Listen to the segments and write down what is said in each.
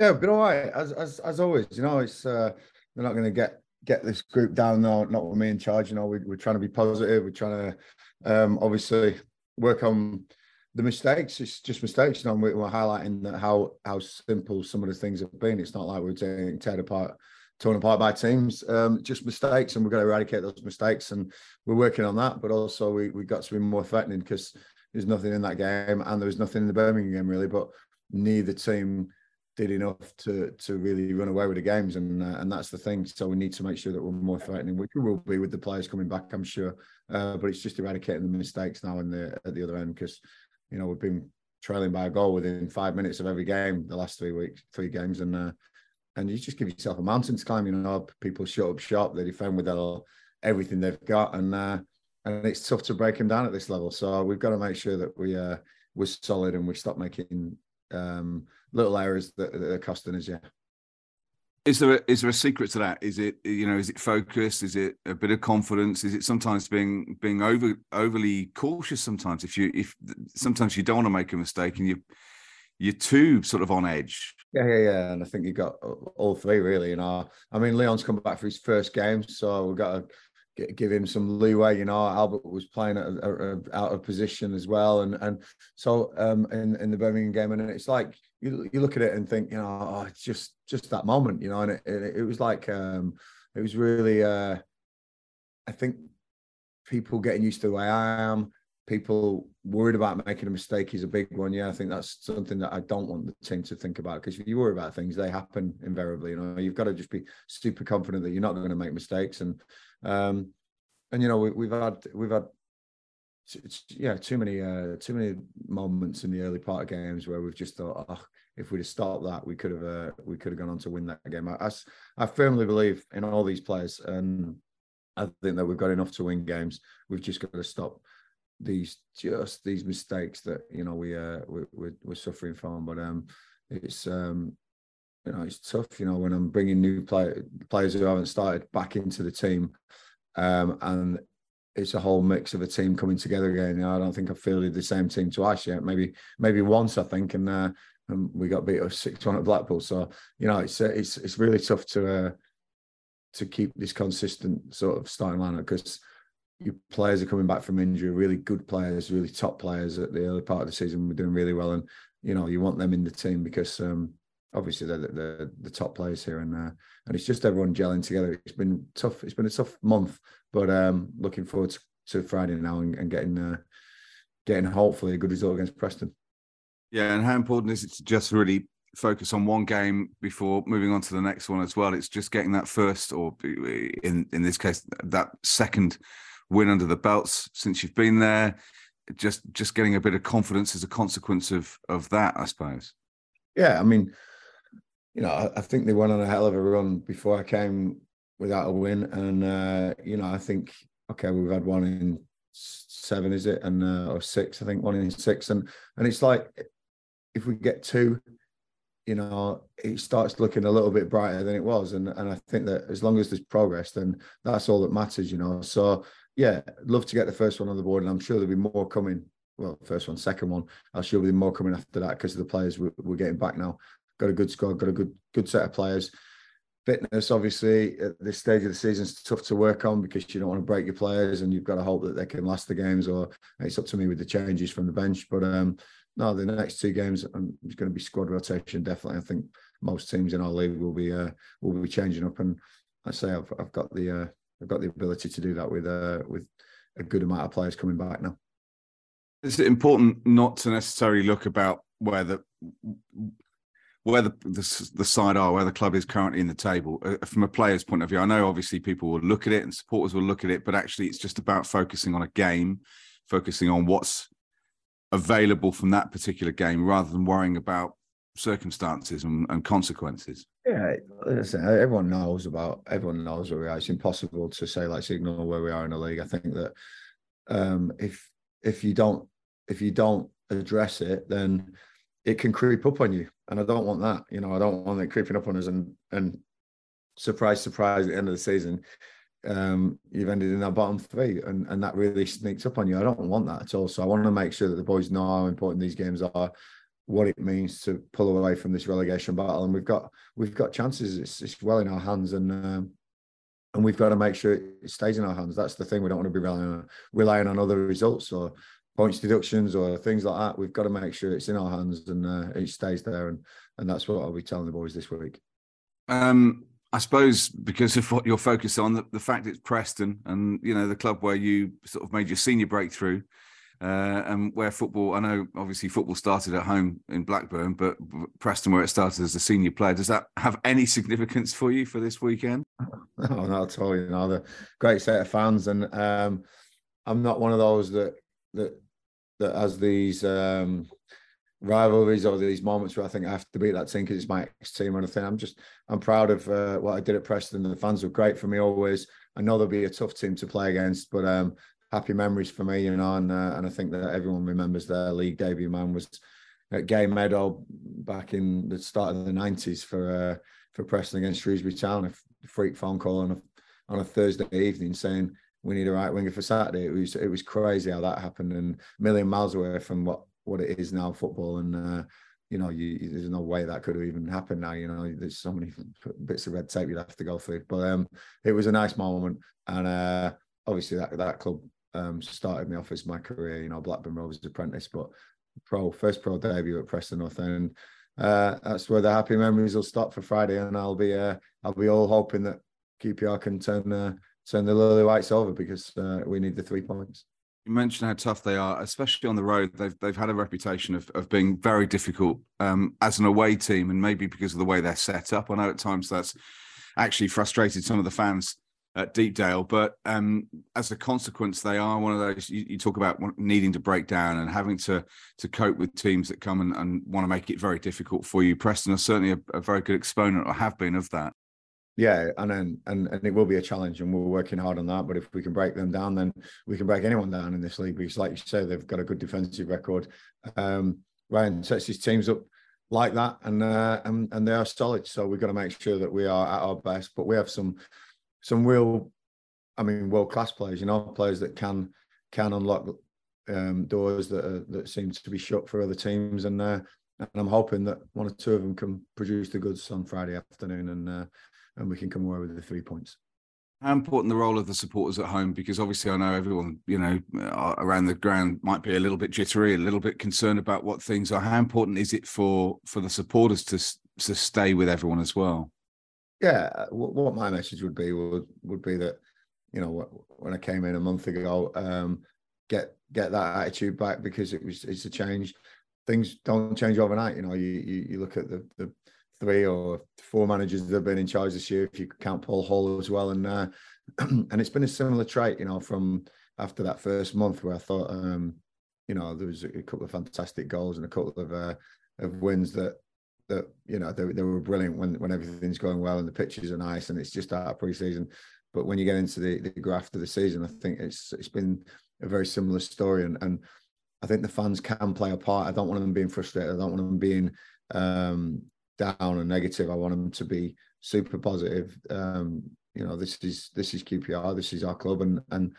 Yeah, been all right as as as always. You know, it's uh, they're not going to get get this group down. No, not with me in charge. You know, we, we're trying to be positive. We're trying to um, obviously work on the mistakes. It's just mistakes. You know, we're, we're highlighting that how how simple some of the things have been. It's not like we're taking teared apart, torn apart by teams. Um, just mistakes, and we've got to eradicate those mistakes. And we're working on that. But also, we we got to be more threatening because there's nothing in that game, and there was nothing in the Birmingham game really. But neither team did enough to to really run away with the games, and uh, and that's the thing. So we need to make sure that we're more threatening, which we will be with the players coming back, I'm sure. Uh, but it's just eradicating the mistakes now in the at the other end because you know we've been trailing by a goal within five minutes of every game the last three weeks, three games, and uh, and you just give yourself a mountain to climb. You know, people shut up shop, they defend with everything they've got, and uh, and it's tough to break them down at this level. So we've got to make sure that we uh, we're solid and we stop making um, little errors that, that are costing us. Yeah. Is there a, is there a secret to that? Is it you know is it focus? Is it a bit of confidence? Is it sometimes being being over overly cautious? Sometimes if you if sometimes you don't want to make a mistake and you you're too sort of on edge. Yeah, yeah, yeah. And I think you've got all three really. You know, I mean, Leon's come back for his first game, so we've got to give him some leeway. You know, Albert was playing a, a, a, out of position as well, and and so um, in in the Birmingham game, and it's like you you look at it and think, you know, oh, it's just just that moment, you know, and it it, it was like um, it was really, uh, I think people getting used to the way I am. People worried about making a mistake is a big one. Yeah, I think that's something that I don't want the team to think about because if you worry about things, they happen invariably. You know, you've got to just be super confident that you're not going to make mistakes and um, and you know we, we've had we've had yeah too many uh, too many moments in the early part of games where we've just thought oh, if we'd have stopped that we could have uh, we could have gone on to win that game. I, I, I firmly believe in all these players and I think that we've got enough to win games. We've just got to stop these just these mistakes that you know we uh we, we're, we're suffering from. But um it's um you know it's tough you know when I'm bringing new play, players who haven't started back into the team um, and it's a whole mix of a team coming together again. You know, I don't think I've fielded the same team twice yet. Maybe maybe once I think, and, uh, and we got beat up six one at Blackpool. So you know, it's uh, it's it's really tough to uh, to keep this consistent sort of starting lineup because your players are coming back from injury. Really good players, really top players at the early part of the season. We're doing really well, and you know you want them in the team because um, obviously they're the, the, the, top players here, and uh, and it's just everyone gelling together. It's been tough. It's been a tough month, but um, looking forward to, to Friday now and, and getting uh, getting hopefully a good result against Preston. Yeah, and how important is it to just really focus on one game before moving on to the next one as well? It's just getting that first, or in in this case, that second win under the belts since you've been there just just getting a bit of confidence as a consequence of of that, I suppose. Yeah, I mean, you know, I, think they went on a hell of a run before I came without a win, and uh, you know, I think okay, we've had one in seven, is it, and uh, or six, I think one in six, and and it's like if we get two, you know, it starts looking a little bit brighter than it was, and and I think that as long as there's progress, then that's all that matters, you know. So yeah, love to get the first one on the board, and I'm sure there'll be more coming. Well, first one, second one, I'll sure be more coming after that because the players we're getting back now. Got a good squad, got a good good set of players. Fitness obviously at this stage of the season is tough to work on because you don't want to break your players and you've got to hope that they can last the games or it's up to me with the changes from the bench. But um no the next two games um, there's going to be squad rotation definitely. I think most teams in our league will be uh will be changing up. And i say i've, I've got the uh i've got the ability to do that with uh with a good amount of players coming back now. Is it important not to necessarily look about where the where the, the, the side are, where the club is currently in the table, uh, from a player's point of view. I know obviously people will look at it and supporters will look at it, but actually it's just about focusing on a game, focusing on what's available from that particular game, rather than worrying about circumstances and, and consequences. Yeah, listen, everyone knows about everyone knows where we are. It's impossible to say like signal where we are in the league. I think that um, if if you don't if you don't address it, then it can creep up on you and I don't want that. You know, I don't want it creeping up on us and and surprise, surprise, at the end of the season, um, you've ended in that bottom three, and and that really sneaks up on you. I don't want that at all. So I want to make sure that the boys know how important these games are, what it means to pull away from this relegation battle, and we've got we've got chances. It's, it's well in our hands, and. Um, and we've got to make sure it stays in our hands. That's the thing. We don't want to be relying on, relying on other results or points deductions or things like that. We've got to make sure it's in our hands and uh, it stays there, and and that's what I'll be telling the boys this week. Um, I suppose because of what you're focused on, the, the fact it's Preston and you know the club where you sort of made your senior breakthrough. Uh, and where football, I know obviously football started at home in Blackburn, but Preston, where it started as a senior player, does that have any significance for you for this weekend? No, not at all. You know, the great set of fans, and um, I'm not one of those that that that has these um, rivalries or these moments where I think I have to beat that team because it's my ex team and I think I'm just I'm proud of uh, what I did at Preston. The fans were great for me always. I know they'll be a tough team to play against, but um, happy memories for me, you know, and uh, and I think that everyone remembers their league debut. Man was at Gay Meadow back in the start of the '90s for uh, for Preston against Shrewsbury Town. A freak phone call on a on a Thursday evening saying we need a right winger for Saturday. It was it was crazy how that happened, and a million miles away from what what it is now football. And uh, you know, you, there's no way that could have even happened now. You know, there's so many bits of red tape you'd have to go through. But um, it was a nice moment, and uh, obviously that that club um, started me off as my career. You know, Blackburn Rovers apprentice, but pro first pro debut at Preston North End. Uh, that's where the happy memories will stop for Friday, and I'll be uh, I'll be all hoping that QPR can turn uh, turn the Lily Whites over because uh, we need the three points. You mentioned how tough they are, especially on the road. They've they've had a reputation of of being very difficult um, as an away team, and maybe because of the way they're set up. I know at times that's actually frustrated some of the fans at Deepdale, but um, as a consequence, they are one of those. You, you, talk about needing to break down and having to to cope with teams that come and, and want to make it very difficult for you. Preston are certainly a, a very good exponent, or have been, of that yeah, and then and and it will be a challenge, and we're working hard on that. But if we can break them down, then we can break anyone down in this league. Because, like you say, they've got a good defensive record. Um, Ryan sets his teams up like that, and uh, and and they are solid. So we've got to make sure that we are at our best. But we have some some real, I mean, world class players. You know, players that can can unlock um, doors that are, that seem to be shut for other teams, and uh, and I'm hoping that one or two of them can produce the goods on Friday afternoon and uh, and we can come away with the three points. How important the role of the supporters at home? Because obviously, I know everyone, you know, uh, around the ground might be a little bit jittery, a little bit concerned about what things are. How important is it for for the supporters to to stay with everyone as well? Yeah, uh, what my message would be would would be that, you know, when I came in a month ago, um, get get that attitude back because it was it's a change. Things don't change overnight. You know, you you, you look at the the three or four managers that have been in charge this year, if you count Paul Hall as well. And uh, and it's been a similar trait, you know, from after that first month where I thought, um, you know, there was a couple of fantastic goals and a couple of uh, of wins that that you know they, they were brilliant when when everything's going well and the pitches are nice and it's just out of preseason. But when you get into the the graft of the season, I think it's it's been a very similar story and and I think the fans can play a part. I don't want them being frustrated. I don't want them being um, down and negative. I want them to be super positive. Um, you know, this is this is QPR. This is our club, and and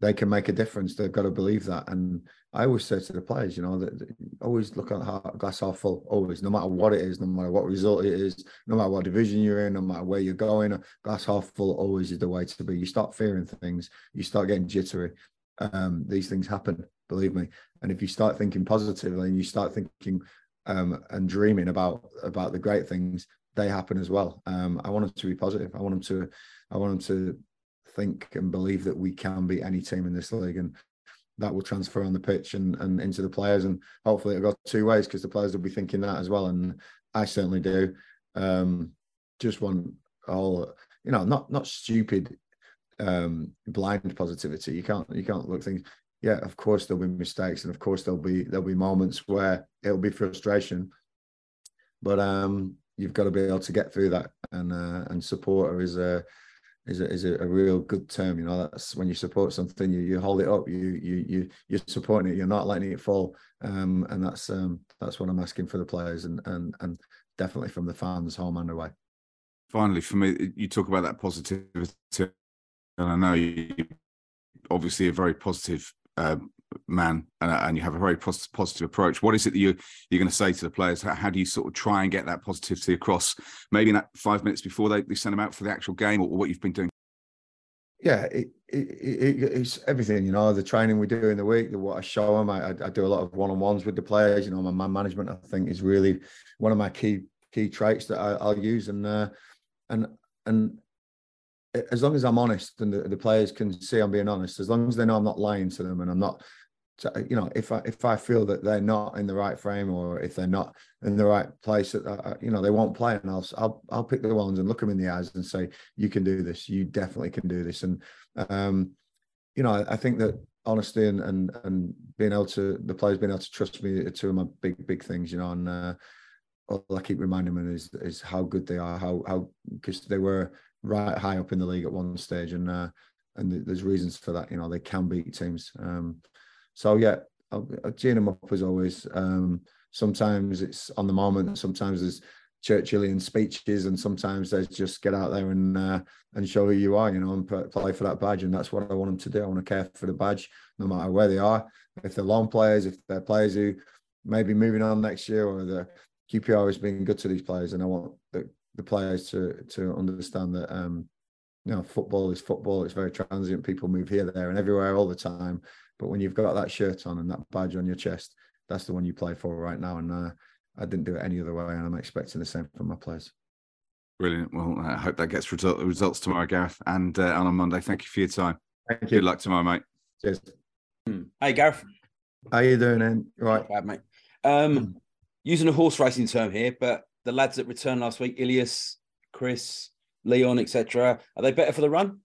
they can make a difference. They've got to believe that. And I always say to the players, you know, that, always look at the glass half full. Always, no matter what it is, no matter what result it is, no matter what division you're in, no matter where you're going, glass half full always is the way to be. You start fearing things, you start getting jittery. Um, these things happen, believe me. And if you start thinking positively and you start thinking um, and dreaming about about the great things, they happen as well. Um, I want them to be positive. I want them to, I want them to think and believe that we can beat any team in this league, and that will transfer on the pitch and, and into the players. And hopefully, it'll go two ways because the players will be thinking that as well. And I certainly do. Um, just want all, you know, not not stupid, um, blind positivity. You can't you can't look things. Yeah, of course there'll be mistakes, and of course there'll be there'll be moments where it'll be frustration. But um, you've got to be able to get through that, and uh, and supporter is a is a, is a, real good term. You know, that's when you support something, you you hold it up, you you you you're supporting it, you're not letting it fall, um, and that's um, that's what I'm asking for the players and and and definitely from the fans, home and away. Finally, for me, you talk about that positivity, and I know you obviously a very positive uh, man and, and, you have a very positive approach. What is it that you you're going to say to the players? How, how, do you sort of try and get that positivity across? Maybe in that five minutes before they, they send them out for the actual game or, what you've been doing? Yeah it, it, it, it's everything you know the training we do in the week the what i show them I, I do a lot of one-on-ones with the players you know my man management i think is really one of my key key traits that I, will use and uh, and and as long as I'm honest and the, the, players can see I'm being honest, as long as they know I'm not lying to them and I'm not, you know, if I if I feel that they're not in the right frame or if they're not in the right place, that uh, you know they won't play, and I'll I'll I'll pick the ones and look them in the eyes and say, you can do this, you definitely can do this, and um, you know, I think that honesty and and and being able to the players being able to trust me are two of my big big things, you know, and. Uh, all I keep reminding them is is how good they are, how how because they were right high up in the league at one stage, and uh, and there's reasons for that. You know, they can beat teams. Um, so yeah, I'll, I'll them up as always. Um, sometimes it's on the moment. Sometimes there's Churchillian speeches, and sometimes there's just get out there and uh, and show who you are. You know, and play for that badge, and that's what I want them to do. I want to care for the badge, no matter where they are. If they're long players, if they're players who may be moving on next year, or the QPR has been good to these players, and I want the the players to to understand that um, you know football is football. It's very transient. People move here, there, and everywhere all the time. But when you've got that shirt on and that badge on your chest, that's the one you play for right now. And uh, I didn't do it any other way, and I'm expecting the same from my players. Brilliant. Well, I hope that gets result, results tomorrow, Gareth, and uh, on Monday. Thank you for your time. Thank you. Good luck tomorrow, mate. Cheers. Hmm. Hey, Gareth. How you doing, Ian? Right, bad, mate. Um, using a horse racing term here, but the lads that returned last week, Ilias, Chris, Leon, etc. Are they better for the run?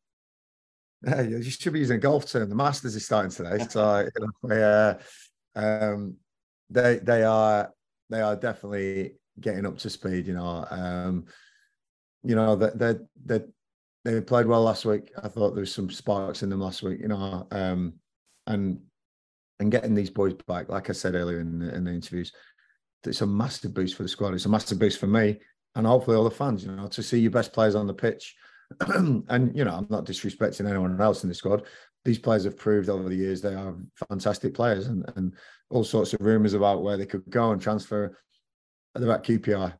Yeah, you should be using a golf term. The Masters is starting today, so you know, uh, um, they they are they are definitely getting up to speed. You know, um, you know that they they they played well last week. I thought there was some sparks in them last week. You know, um, and and getting these boys back, like I said earlier in the, in the interviews, it's a massive boost for the squad. It's a massive boost for me, and hopefully all the fans. You know, to see your best players on the pitch, and you know, I'm not disrespecting anyone else in the squad. These players have proved over the years they are fantastic players, and and all sorts of rumours about where they could go and transfer. They're at QPR,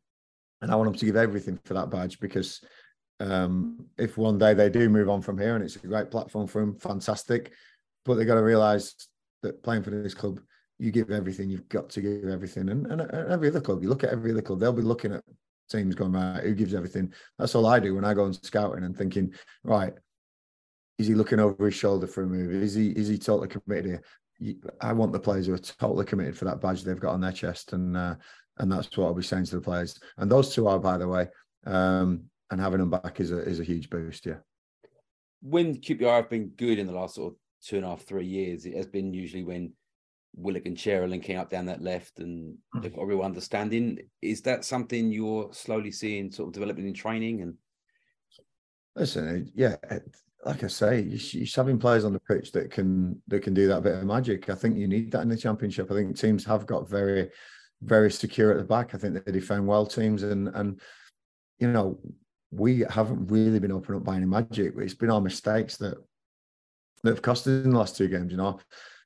and I want them to give everything for that badge because um, if one day they do move on from here and it's a great platform for them, fantastic. But they've got to realise that playing for this club you give everything. You've got to give everything. And, and, every other club, you look at every other club, they'll be looking at teams going right. Who gives everything? That's all I do when I go and scouting and thinking, right, is he looking over his shoulder for a move? Is he is he totally committed here? I want the players who are totally committed for that badge they've got on their chest, and uh, and that's what I'll be saying to the players. And those two are, by the way, um, and having them back is a is a huge boost. Yeah. When QPR have been good in the last sort of two and a half, three years, it has been usually when Willock and Chair linking up down that left, and hmm. they've got a real understanding. Is that something you're slowly seeing sort of developing in training? And listen, yeah, like I say, you're having players on the pitch that can that can do that bit of magic. I think you need that in the championship. I think teams have got very, very secure at the back. I think they defend well teams, and and you know we haven't really been opened up by any magic. It's been our mistakes that that have cost us in the last two games. You know,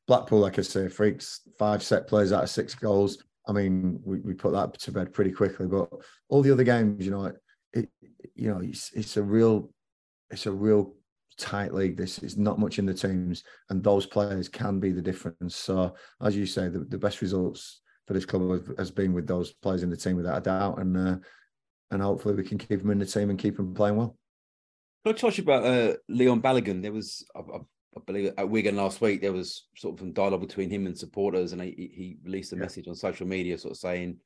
Blackpool, like I say, freaks five set plays out of six goals. I mean, we, we put that to bed pretty quickly. But all the other games, you know, it, you know, it's, it's a real, it's a real tight league. This is not much in the teams, and those players can be the difference. So, as you say, the, the best results for this club has been with those players in the team, without a doubt. And uh, and hopefully we can keep them in the team and keep them playing well. Can I talk about uh, Leon Balogun? There was, I, I, believe, at Wigan last week, there was sort of some dialogue between him and supporters, and he, he released a yeah. message on social media, sort of saying,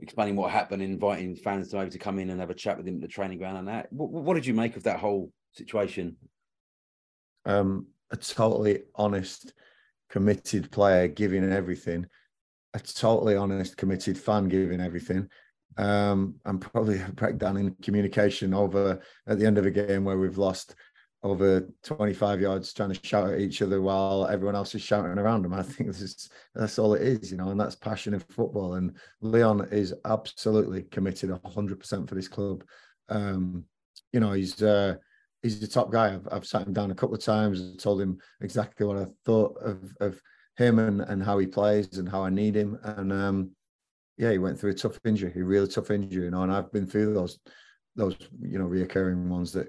explaining what happened, inviting fans to maybe to come in and have a chat with him at the training ground and that. What, what did you make of that whole situation? Um, a totally honest, committed player giving everything. A totally honest, committed fan giving everything um, and probably a breakdown in communication over at the end of a game where we've lost over 25 yards trying to shout at each other while everyone else is shouting around them. I think this is that's all it is, you know, and that's passion in football. And Leon is absolutely committed 100% for this club. Um, you know, he's uh, he's the top guy. I've, I've sat him down a couple of times and told him exactly what I thought of of him and and how he plays and how I need him. And um, yeah, he went through a tough injury, a really tough injury, you know, and I've been through those those you know reoccurring ones that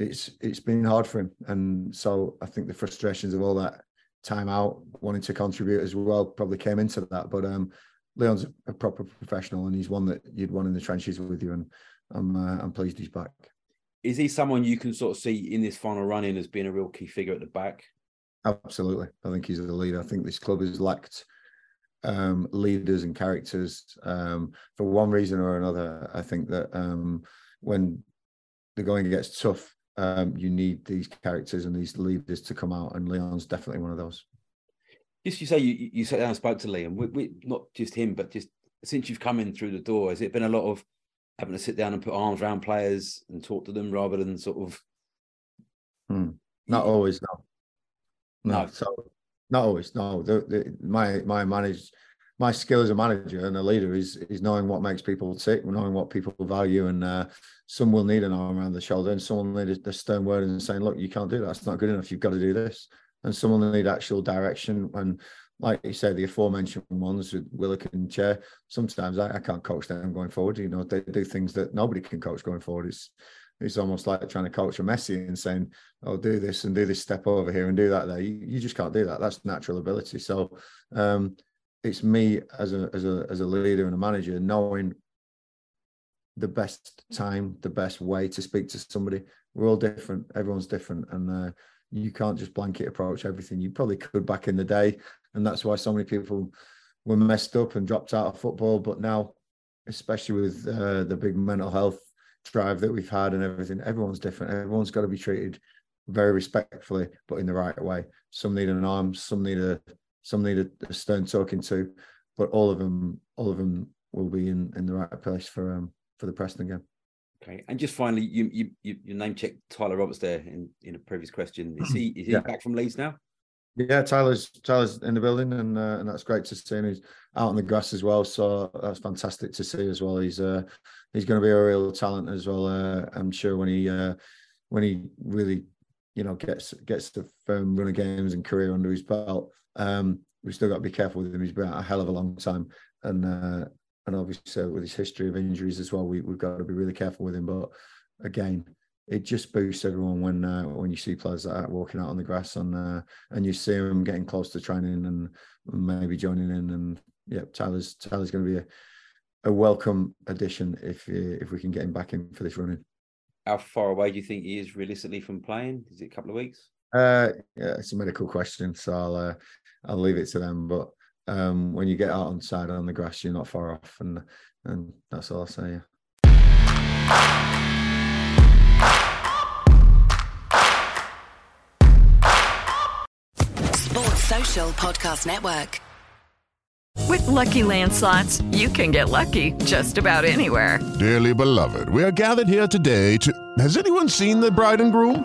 it's it's been hard for him, and so I think the frustrations of all that time out, wanting to contribute as well, probably came into that. But um, Leon's a proper professional, and he's one that you'd want in the trenches with you, and I'm uh, I'm pleased he's back. Is he someone you can sort of see in this final run in as being a real key figure at the back? Absolutely, I think he's the leader. I think this club has lacked um, leaders and characters um, for one reason or another. I think that um, when the going gets tough, um, you need these characters and these leaders to come out, and Leon's definitely one of those. Just you say you, you sat down and spoke to Liam, we, we, not just him, but just since you've come in through the door, has it been a lot of having to sit down and put arms around players and talk to them rather than sort of? Hmm. Not always, no. No, no. so not always. No, the, the, my my manage my skill as a manager and a leader is is knowing what makes people tick, knowing what people value, and uh, some will need an arm around the shoulder, and some will need a, stern word and saying, "Look, you can't do that. It's not good enough. You've got to do this." And some will need actual direction. And like you say, the aforementioned ones with Willock and Chair, sometimes I, I can't coach them going forward. You know, they do things that nobody can coach going forward. It's it's almost like trying to coach a Messi and saying, "Oh, do this and do this step over here and do that there." You, you just can't do that. That's natural ability. So um, it's me as a as a as a leader and a manager knowing the best time, the best way to speak to somebody. We're all different. Everyone's different, and uh, you can't just blanket approach everything. You probably could back in the day, and that's why so many people were messed up and dropped out of football. But now, especially with uh, the big mental health drive that we've had and everything. Everyone's different. Everyone's got to be treated very respectfully, but in the right way. Some need an arm, some need a some need a, a stern talking to, but all of them, all of them will be in in the right place for um for the Preston game. Okay, and just finally, you you you, you name checked Tyler Roberts there in in a previous question. Is he is he yeah. back from Leeds now? Yeah, Tyler's Tyler's in the building, and uh, and that's great to see. And he's out on the grass as well, so that's fantastic to see as well. He's uh, he's going to be a real talent as well. Uh, I'm sure when he uh, when he really you know gets gets the firm run of games and career under his belt. Um, we've still got to be careful with him. He's been out a hell of a long time, and uh, and obviously with his history of injuries as well, we, we've got to be really careful with him. But again, it just boosts everyone when uh, when you see players that walking out on the grass and uh, and you see them getting close to training and maybe joining in and yeah Tyler's Tyler's going to be a, a welcome addition if if we can get him back in for this running. How far away do you think he is realistically from playing? Is it a couple of weeks? Uh, yeah, it's a medical question, so I'll uh, I'll leave it to them. But um, when you get out on side on the grass, you're not far off, and and that's all I'll say. Yeah. Social Podcast Network. With Lucky Land slots, you can get lucky just about anywhere. Dearly beloved, we are gathered here today to. Has anyone seen the bride and groom?